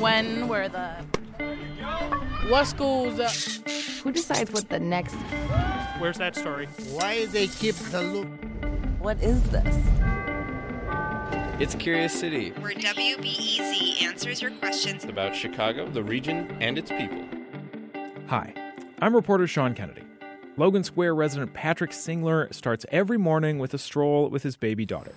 when were the What schools? Uh, Who decides what the next? Where's that story? Why they keep the loop? What is this? It's Curious City. where WBEZ answers your questions about Chicago, the region, and its people. Hi, I'm reporter Sean Kennedy. Logan Square resident Patrick Singler starts every morning with a stroll with his baby daughter.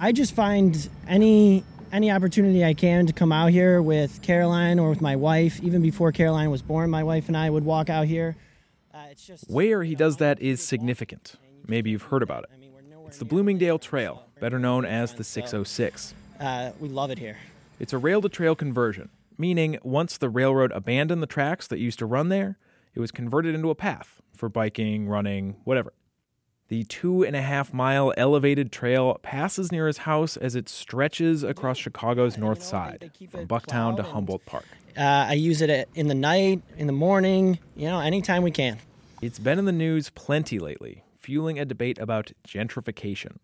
I just find any any opportunity I can to come out here with Caroline or with my wife. Even before Caroline was born, my wife and I would walk out here. Uh, it's just Where he does that is significant. Maybe you've heard about it. It's the Bloomingdale Trail, better known as the 606. uh, we love it here. It's a rail to trail conversion, meaning once the railroad abandoned the tracks that used to run there, it was converted into a path for biking, running, whatever. The two and a half mile elevated trail passes near his house as it stretches across Chicago's north side, from Bucktown to Humboldt Park. Uh, I use it in the night, in the morning, you know, anytime we can. It's been in the news plenty lately, fueling a debate about gentrification.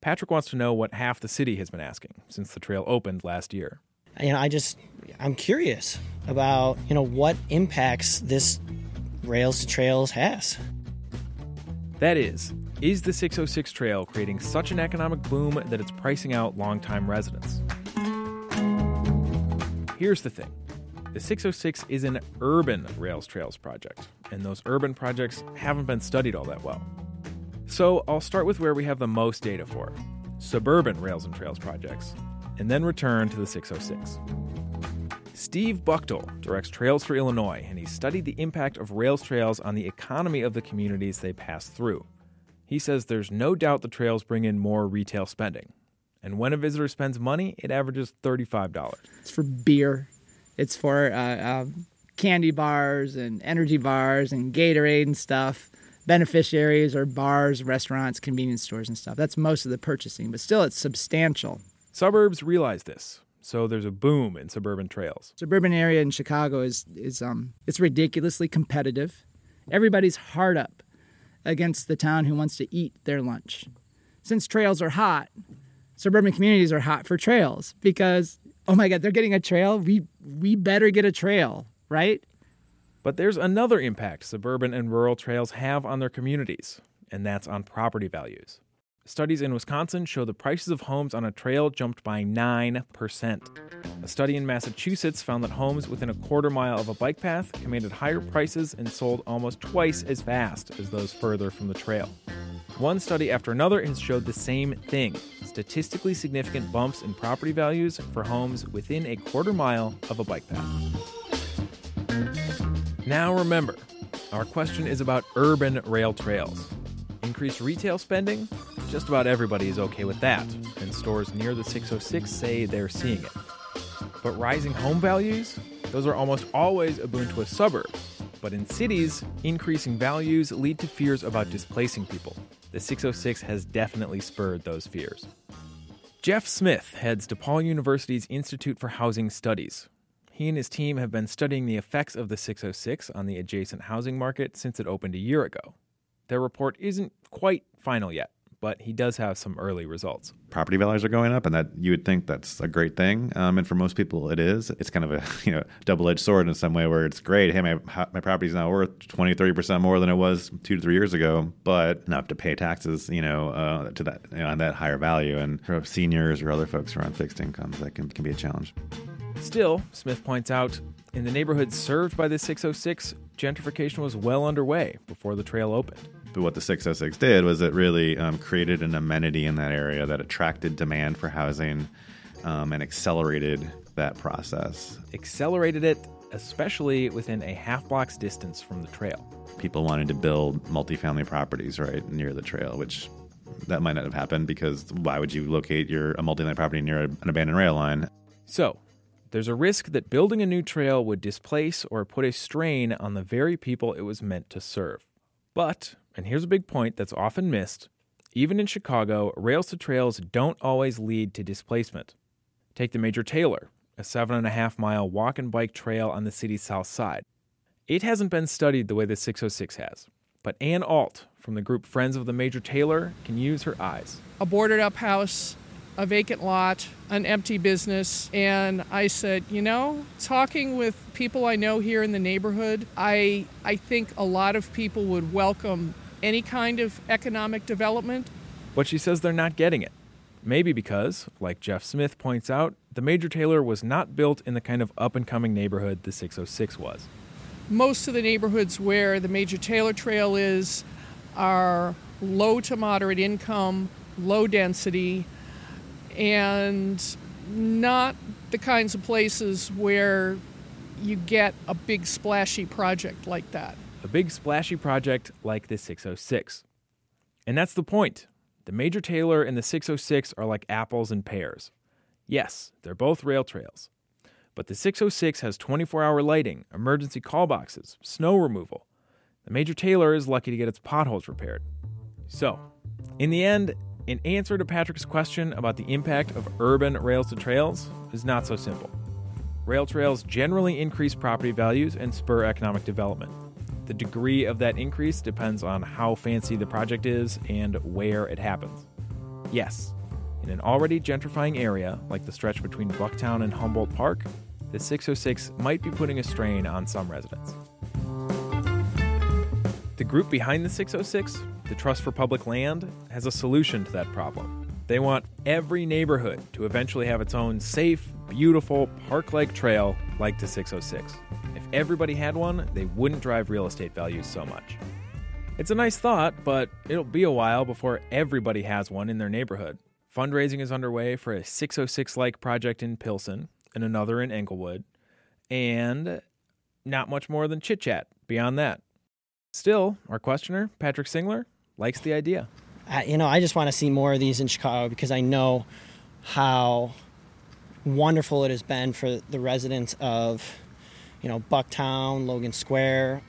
Patrick wants to know what half the city has been asking since the trail opened last year. You know, I just I'm curious about you know what impacts this rails to trails has. That is, is the 606 trail creating such an economic boom that it's pricing out longtime residents? Here's the thing the 606 is an urban rails trails project, and those urban projects haven't been studied all that well. So I'll start with where we have the most data for suburban rails and trails projects, and then return to the 606. Steve Buchtel directs Trails for Illinois, and he studied the impact of rails trails on the economy of the communities they pass through. He says there's no doubt the trails bring in more retail spending. And when a visitor spends money, it averages $35. it's for beer. It's for uh, um, candy bars and energy bars and Gatorade and stuff. Beneficiaries are bars, restaurants, convenience stores and stuff. That's most of the purchasing, but still, it's substantial. Suburbs realize this, so there's a boom in suburban trails. Suburban area in Chicago is is um it's ridiculously competitive. Everybody's hard up against the town who wants to eat their lunch. Since trails are hot, suburban communities are hot for trails because oh my god, they're getting a trail. We we better get a trail, right? But there's another impact suburban and rural trails have on their communities, and that's on property values. Studies in Wisconsin show the prices of homes on a trail jumped by 9%. A study in Massachusetts found that homes within a quarter mile of a bike path commanded higher prices and sold almost twice as fast as those further from the trail. One study after another has showed the same thing statistically significant bumps in property values for homes within a quarter mile of a bike path. Now remember, our question is about urban rail trails. Increased retail spending? Just about everybody is okay with that, and stores near the 606 say they're seeing it. But rising home values? Those are almost always a boon to a suburb. But in cities, increasing values lead to fears about displacing people. The 606 has definitely spurred those fears. Jeff Smith heads DePaul University's Institute for Housing Studies. He and his team have been studying the effects of the 606 on the adjacent housing market since it opened a year ago. Their report isn't quite final yet, but he does have some early results. property values are going up, and that you would think that's a great thing. Um, and for most people, it is. It's kind of a you know double-edged sword in some way, where it's great. Hey, my my property is now worth 20, 30 percent more than it was two to three years ago, but enough to pay taxes, you know, uh, to that you know, on that higher value. And for seniors or other folks who are on fixed incomes, that can can be a challenge. Still, Smith points out, in the neighborhood served by the 606, gentrification was well underway before the trail opened. But what the 606 did was it really um, created an amenity in that area that attracted demand for housing um, and accelerated that process. Accelerated it, especially within a half block's distance from the trail. People wanted to build multifamily properties right near the trail, which that might not have happened because why would you locate your a multifamily property near an abandoned rail line? So, there's a risk that building a new trail would displace or put a strain on the very people it was meant to serve. But, and here's a big point that's often missed, even in Chicago, rails to trails don't always lead to displacement. Take the Major Taylor, a seven and a half mile walk and bike trail on the city's south side. It hasn't been studied the way the 606 has, but Ann Alt from the group Friends of the Major Taylor can use her eyes. a boarded up house a vacant lot, an empty business, and I said, you know, talking with people I know here in the neighborhood, I I think a lot of people would welcome any kind of economic development. But she says they're not getting it. Maybe because, like Jeff Smith points out, the Major Taylor was not built in the kind of up and coming neighborhood the 606 was. Most of the neighborhoods where the Major Taylor Trail is are low to moderate income, low density, and not the kinds of places where you get a big splashy project like that. A big splashy project like the 606. And that's the point. The Major Taylor and the 606 are like apples and pears. Yes, they're both rail trails. But the 606 has 24 hour lighting, emergency call boxes, snow removal. The Major Taylor is lucky to get its potholes repaired. So, in the end, in answer to Patrick's question about the impact of urban rails to trails is not so simple. Rail trails generally increase property values and spur economic development. The degree of that increase depends on how fancy the project is and where it happens. Yes, in an already gentrifying area like the stretch between Bucktown and Humboldt Park, the 606 might be putting a strain on some residents. The group behind the 606, the Trust for Public Land, has a solution to that problem. They want every neighborhood to eventually have its own safe, beautiful, park like trail like the 606. If everybody had one, they wouldn't drive real estate values so much. It's a nice thought, but it'll be a while before everybody has one in their neighborhood. Fundraising is underway for a 606 like project in Pilsen and another in Englewood, and not much more than chit chat beyond that. Still, our questioner, Patrick Singler, likes the idea. I, you know, I just want to see more of these in Chicago because I know how wonderful it has been for the residents of, you know, Bucktown, Logan Square.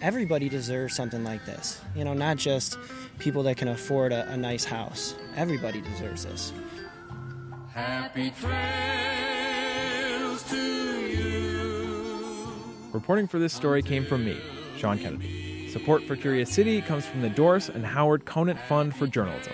Everybody deserves something like this. You know, not just people that can afford a, a nice house. Everybody deserves this. Happy trails to you. Reporting for this story came from me, Sean Kennedy. Support for Curious City comes from the Doris and Howard Conant Fund for Journalism.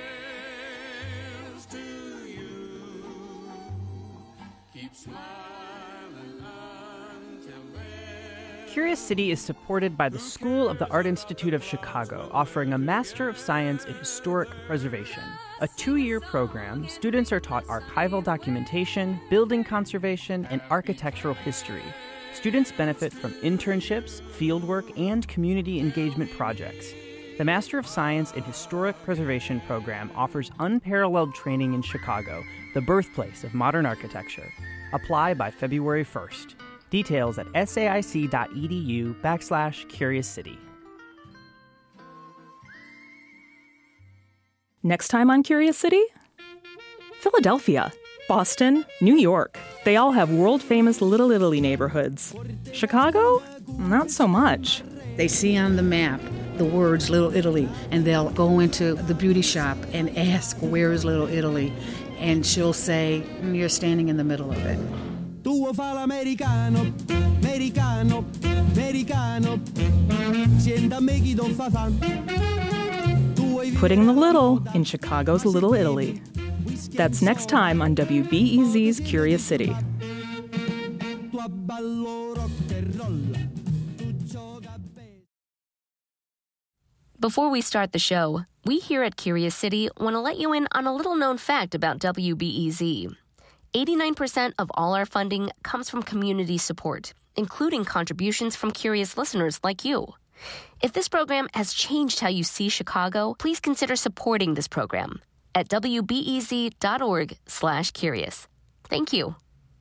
Curious City is supported by the School of the Art Institute of Chicago, offering a Master of Science in Historic Preservation. A two year program, students are taught archival documentation, building conservation, and architectural history. Students benefit from internships, fieldwork, and community engagement projects. The Master of Science in Historic Preservation program offers unparalleled training in Chicago, the birthplace of modern architecture. Apply by February 1st. Details at saic.edu backslash Curious City. Next time on Curious City? Philadelphia, Boston, New York. They all have world famous Little Italy neighborhoods. Chicago? Not so much. They see on the map the words Little Italy, and they'll go into the beauty shop and ask, Where is Little Italy? And she'll say, mm, You're standing in the middle of it. Tu fa l'americano, americano, americano. Sienta me chi don fa fan. Putting the little in Chicago's Little Italy. That's next time on WBEZ's Curious City. Before we start the show, we here at Curious City want to let you in on a little known fact about WBEZ. 89% of all our funding comes from community support, including contributions from curious listeners like you. If this program has changed how you see Chicago, please consider supporting this program at wbez.org slash curious. Thank you.